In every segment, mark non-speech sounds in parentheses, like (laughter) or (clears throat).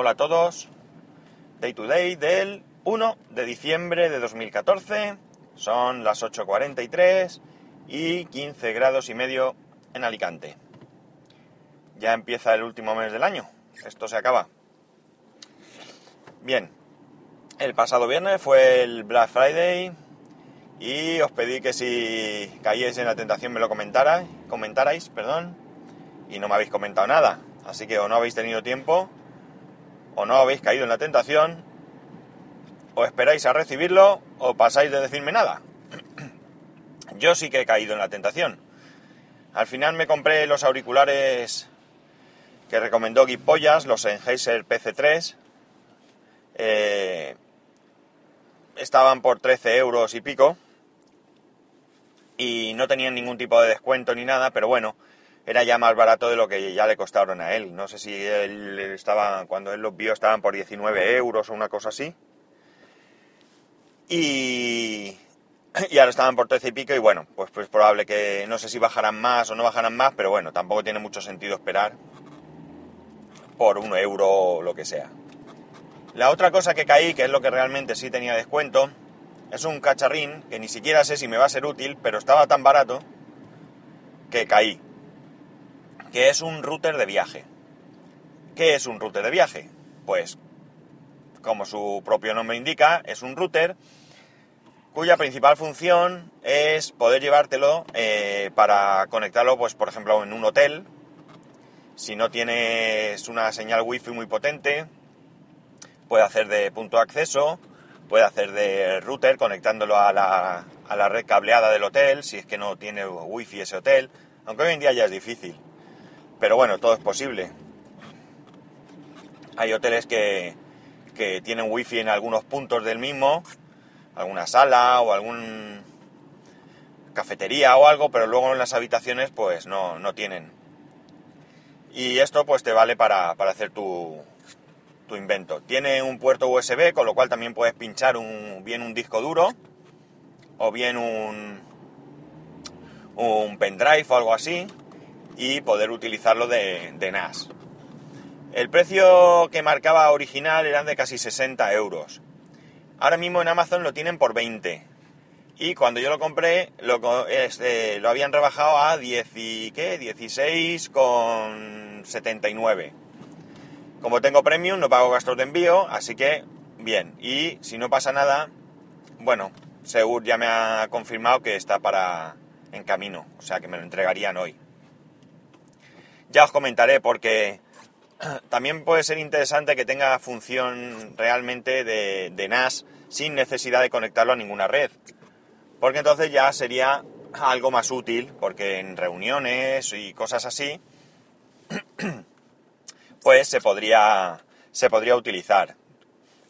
Hola a todos. Day to day del 1 de diciembre de 2014. Son las 8.43 y 15 grados y medio en Alicante. Ya empieza el último mes del año. Esto se acaba. Bien. El pasado viernes fue el Black Friday y os pedí que si caíais en la tentación me lo comentarais, comentarais, perdón, y no me habéis comentado nada. Así que o no habéis tenido tiempo o no habéis caído en la tentación, o esperáis a recibirlo, o pasáis de decirme nada. (clears throat) Yo sí que he caído en la tentación. Al final me compré los auriculares que recomendó Guipollas, los Sennheiser PC3. Eh, estaban por 13 euros y pico. Y no tenían ningún tipo de descuento ni nada, pero bueno, era ya más barato de lo que ya le costaron a él. No sé si él estaba, cuando él los vio estaban por 19 euros o una cosa así. Y, y ahora estaban por 13 y pico y bueno, pues, pues probable que no sé si bajarán más o no bajarán más, pero bueno, tampoco tiene mucho sentido esperar por un euro o lo que sea. La otra cosa que caí, que es lo que realmente sí tenía descuento, es un cacharrín que ni siquiera sé si me va a ser útil, pero estaba tan barato que caí que es un router de viaje. ¿Qué es un router de viaje? Pues, como su propio nombre indica, es un router cuya principal función es poder llevártelo eh, para conectarlo, pues, por ejemplo, en un hotel. Si no tienes una señal wifi muy potente, puede hacer de punto de acceso, puede hacer de router conectándolo a la, a la red cableada del hotel, si es que no tiene wifi ese hotel, aunque hoy en día ya es difícil. Pero bueno, todo es posible. Hay hoteles que, que tienen wifi en algunos puntos del mismo, alguna sala o algún cafetería o algo, pero luego en las habitaciones pues no, no tienen. Y esto pues te vale para, para hacer tu, tu, invento. Tiene un puerto USB, con lo cual también puedes pinchar un, bien un disco duro o bien un, un pendrive o algo así y poder utilizarlo de, NAS. El precio que marcaba original eran de casi 60 euros. Ahora mismo en Amazon lo tienen por 20. Y cuando yo lo compré, lo, este, habían rebajado a 10 y, ¿qué? 16 con 79. Como tengo premium, no pago gastos de envío, así que bien. Y si no pasa nada, bueno, Segur ya me ha confirmado que está para en camino, o sea que me lo entregarían hoy. Ya os comentaré porque (clears throat) también puede ser interesante que tenga función realmente de, NAS sin necesidad de conectarlo a ninguna red. Porque entonces ya sería algo más útil, porque en reuniones y cosas así, (clears throat) pues se podría, se podría utilizar.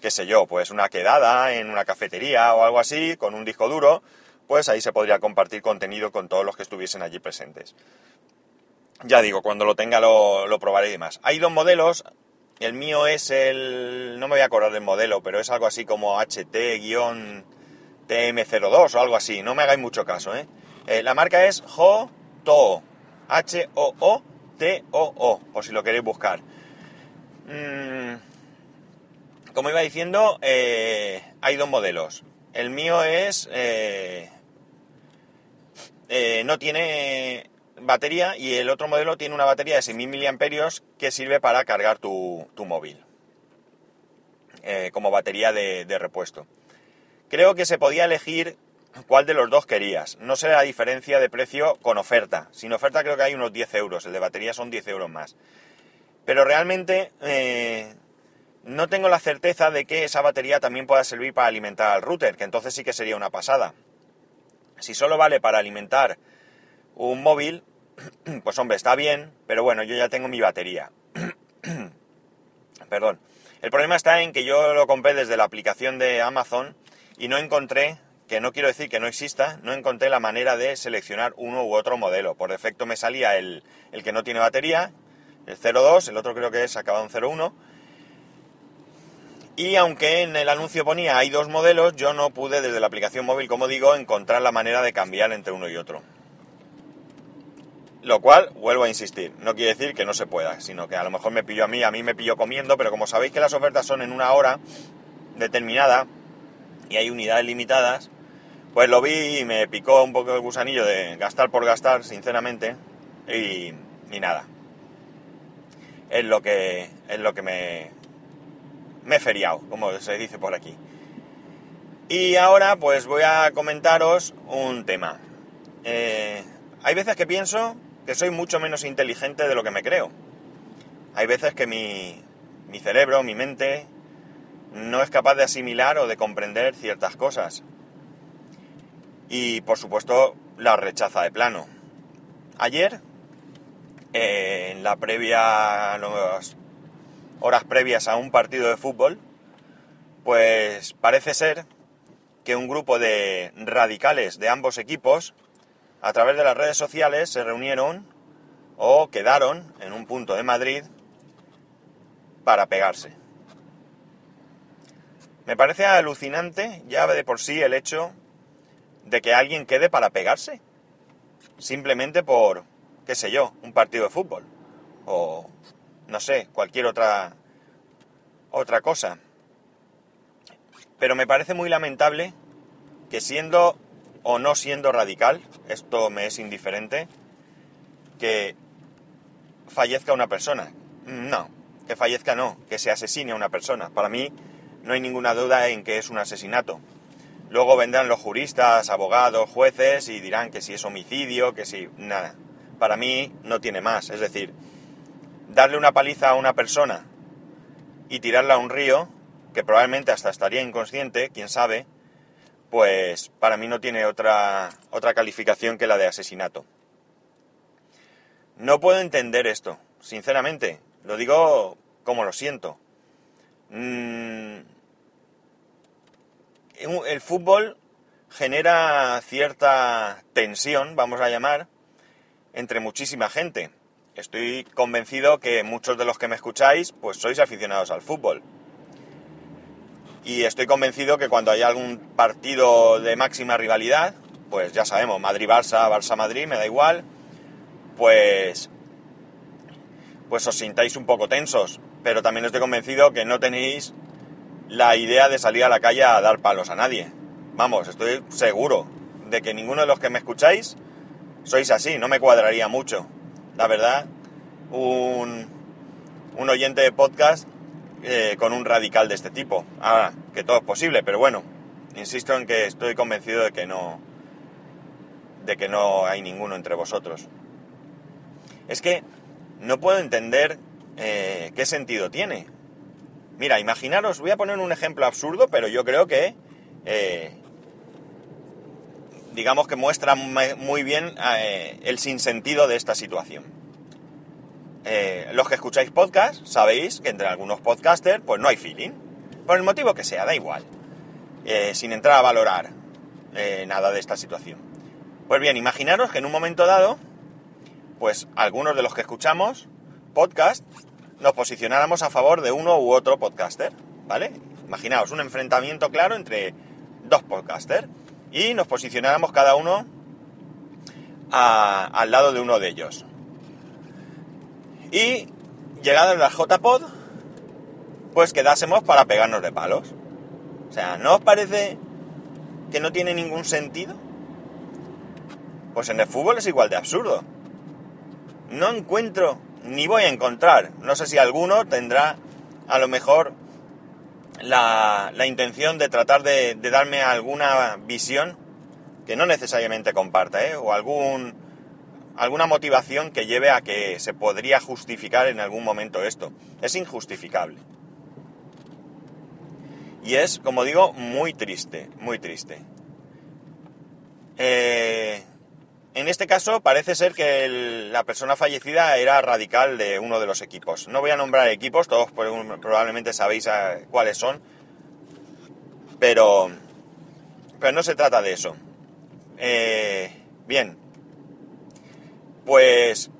Qué sé yo, pues una quedada en una cafetería o algo así, con un disco duro, pues ahí se podría compartir contenido con todos los que estuviesen allí presentes. Ya digo, cuando lo tenga lo, probaré y demás. Hay dos modelos. El mío es el... No me voy a acordar del modelo, pero es algo así como HT-TM02 o algo así. No me hagáis mucho caso, ¿eh? eh la marca es Ho-To. H-O-O-T-O-O, si lo queréis buscar. Mm, como iba diciendo, eh, hay dos modelos. El mío es... No tiene batería y el otro modelo tiene una batería de 6.000 mAh que sirve para cargar tu, móvil eh, como batería de, repuesto. Creo que se podía elegir cuál de los dos querías. No sé la diferencia de precio con oferta. Sin oferta creo que hay unos 10 euros. El de batería son 10 euros más. Pero realmente eh, no tengo la certeza de que esa batería también pueda servir para alimentar al router, que entonces sí que sería una pasada. Si solo vale para alimentar un móvil, (clears throat) pues hombre, está bien, pero bueno, yo ya tengo mi batería. (clears throat) Perdón. El problema está en que yo lo compré desde la aplicación de Amazon y no encontré, que no quiero decir que no exista, no encontré la manera de seleccionar uno u otro modelo. Por defecto me salía el, el que no tiene batería, el 02, el otro creo que es acabado en 01. Y aunque en el anuncio ponía hay dos modelos, yo no pude desde la aplicación móvil, como digo, encontrar la manera de cambiar entre uno y otro. Lo cual, vuelvo a insistir, no quiere decir que no se pueda, sino que a lo mejor me pilló a mí, a mí me pilló comiendo, pero como sabéis que las ofertas son en una hora determinada y hay unidades limitadas, pues lo vi y me picó un poco el gusanillo de gastar por gastar, sinceramente, y, y nada. Es lo que, es lo que me, me he feriado, como se dice por aquí. Y ahora pues voy a comentaros un tema. Eh, hay veces que pienso que soy mucho menos inteligente de lo que me creo. Hay veces que mi, mi cerebro, mi mente, no es capaz de asimilar o de comprender ciertas cosas. Y por supuesto la rechaza de plano. Ayer, eh, en la previa, las horas previas a un partido de fútbol, pues parece ser que un grupo de radicales de ambos equipos, a través de las redes sociales, se reunieron o quedaron en un punto de Madrid para pegarse. Me parece alucinante ya de por sí el hecho de que alguien quede para pegarse. Simplemente por, qué sé yo, un partido de fútbol. O, no sé, cualquier otra, otra cosa. Pero me parece muy lamentable que siendo o no siendo radical, esto me es indiferente, que fallezca una persona. No, que fallezca no, que se asesine a una persona. Para mí no hay ninguna duda en que es un asesinato. Luego vendrán los juristas, abogados, jueces y dirán que si es homicidio, que si... Nada. Para mí no tiene más. Es decir, darle una paliza a una persona y tirarla a un río que probablemente hasta estaría inconsciente, quién sabe, pues para mí no tiene otra, otra calificación que la de asesinato. No puedo entender esto, sinceramente, lo digo como lo siento. Mm, el fútbol genera cierta tensión, vamos a llamar, entre muchísima gente. Estoy convencido que muchos de los que me escucháis, pues sois aficionados al fútbol. Y estoy convencido que cuando hay algún partido de máxima rivalidad, pues ya sabemos, Madrid-Barça, Barça-Madrid, me da igual, pues, pues os sintáis un poco tensos. Pero también estoy convencido que no tenéis la idea de salir a la calle a dar palos a nadie. Vamos, estoy seguro de que ninguno de los que me escucháis sois así, no me cuadraría mucho. La verdad, un, un oyente de podcast eh, con un radical de este tipo. Ahora, que todo es posible, pero bueno, insisto en que estoy convencido de que no, de que no hay ninguno entre vosotros. Es que no puedo entender eh, qué sentido tiene. Mira, imaginaros, voy a poner un ejemplo absurdo, pero yo creo que, eh, digamos que muestra muy bien el sinsentido de esta situación. Eh, los que escucháis podcast sabéis que entre algunos podcasters pues no hay feeling. Por el motivo que sea, da igual. Eh, sin entrar a valorar eh, nada de esta situación. Pues bien, imaginaros que en un momento dado, pues algunos de los que escuchamos podcast nos posicionáramos a favor de uno u otro podcaster, ¿vale? Imaginaos un enfrentamiento claro entre dos podcasters y nos posicionáramos cada uno al lado de uno de ellos. Y llegado la JPod, pues quedásemos para pegarnos de palos. O sea, ¿no os parece que no tiene ningún sentido? Pues en el fútbol es igual de absurdo. No encuentro, ni voy a encontrar, no sé si alguno tendrá a lo mejor la, intención de tratar de, de, darme alguna visión que no necesariamente comparta, ¿eh? o algún alguna motivación que lleve a que se podría justificar en algún momento esto. Es injustificable. Y es, como digo, muy triste, muy triste. Eh, en este caso parece ser que la persona fallecida era radical de uno de los equipos. No voy a nombrar equipos, todos probablemente sabéis cuáles son, pero, pero no se trata de eso. Eh, bien, pues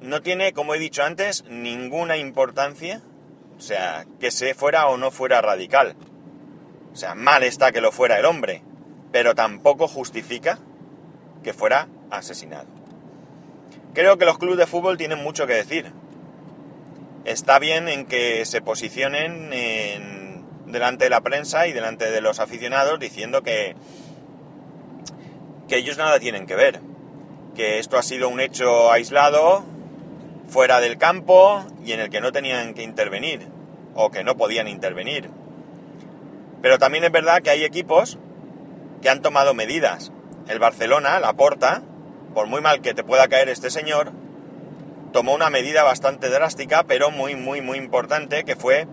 no tiene, como he dicho antes, ninguna importancia, o sea, que se fuera o no fuera radical. O sea, mal está que lo fuera el hombre, pero tampoco justifica que fuera asesinado. Creo que los clubes de fútbol tienen mucho que decir. Está bien en que se posicionen en, delante de la prensa y delante de los aficionados diciendo que, que ellos nada tienen que ver, que esto ha sido un hecho aislado, fuera del campo y en el que no tenían que intervenir o que no podían intervenir. Pero también es verdad que hay equipos que han tomado medidas. El Barcelona, la Porta, por muy mal que te pueda caer este señor, tomó una medida bastante drástica, pero muy, muy, muy importante, que fue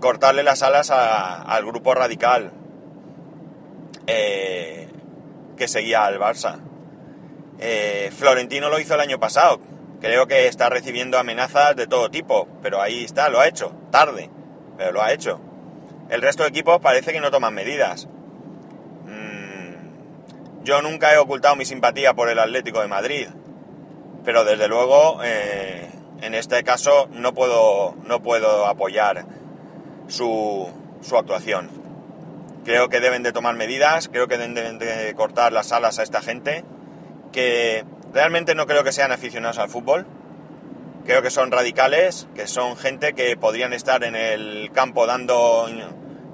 cortarle las alas al grupo radical eh, que seguía al Barça. Eh, Florentino lo hizo el año pasado. Creo que está recibiendo amenazas de todo tipo, pero ahí está, lo ha hecho, tarde, pero lo ha hecho. El resto de equipos parece que no toman medidas. Mm, yo nunca he ocultado mi simpatía por el Atlético de Madrid, pero desde luego eh, en este caso no puedo, no puedo apoyar su, su actuación. Creo que deben de tomar medidas, creo que deben de cortar las alas a esta gente, que realmente no creo que sean aficionados al fútbol, creo que son radicales, que son gente que podrían estar en el campo dando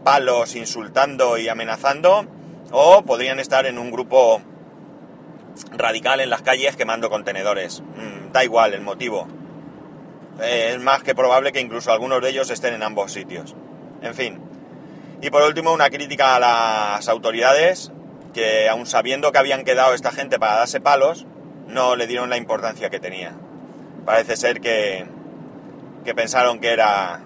palos, insultando y amenazando, o podrían estar en un grupo radical en las calles quemando contenedores. Mm, da igual el motivo. Eh, es más que probable que incluso algunos de ellos estén en ambos sitios. En fin. Y por último, una crítica a las autoridades que, aun sabiendo que habían quedado esta gente para darse palos, no le dieron la importancia que tenía. Parece ser que, que pensaron que era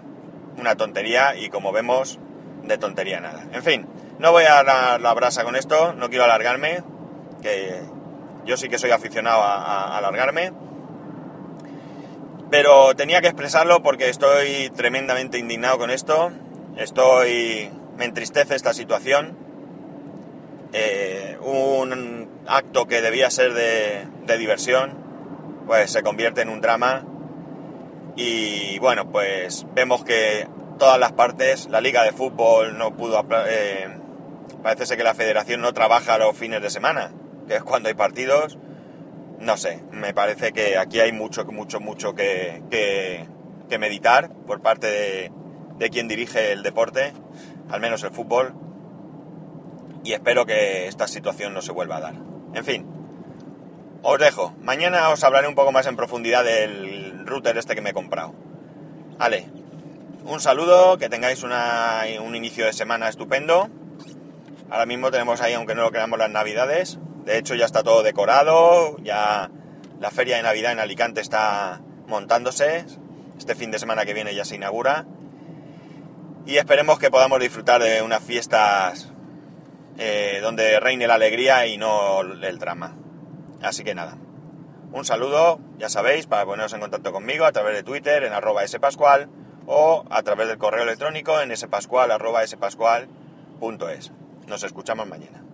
una tontería y como vemos, de tontería nada. En fin, no voy a dar la brasa con esto, no quiero alargarme, que yo sí que soy aficionado a, alargarme. Pero tenía que expresarlo porque estoy tremendamente indignado con esto. Estoy. me entristece esta situación. Eh, un acto que debía ser de, de, diversión, pues se convierte en un drama. Y bueno, pues vemos que todas las partes, la liga de fútbol no pudo. Eh, parece ser que la federación no trabaja los fines de semana que es cuando hay partidos, no sé, me parece que aquí hay mucho, mucho, mucho que, que, meditar por parte de, de, quien dirige el deporte, al menos el fútbol, y espero que esta situación no se vuelva a dar. En fin, os dejo. Mañana os hablaré un poco más en profundidad del router este que me he comprado. Vale, un saludo, que tengáis una, un inicio de semana estupendo. Ahora mismo tenemos ahí, aunque no lo creamos, las navidades. De hecho ya está todo decorado, ya la feria de Navidad en Alicante está montándose, este fin de semana que viene ya se inaugura y esperemos que podamos disfrutar de unas fiestas eh, donde reine la alegría y no el drama. Así que nada, un saludo, ya sabéis, para poneros en contacto conmigo a través de Twitter en arroba spascual o a través del correo electrónico en spascual arroba spascual.es. Nos escuchamos mañana.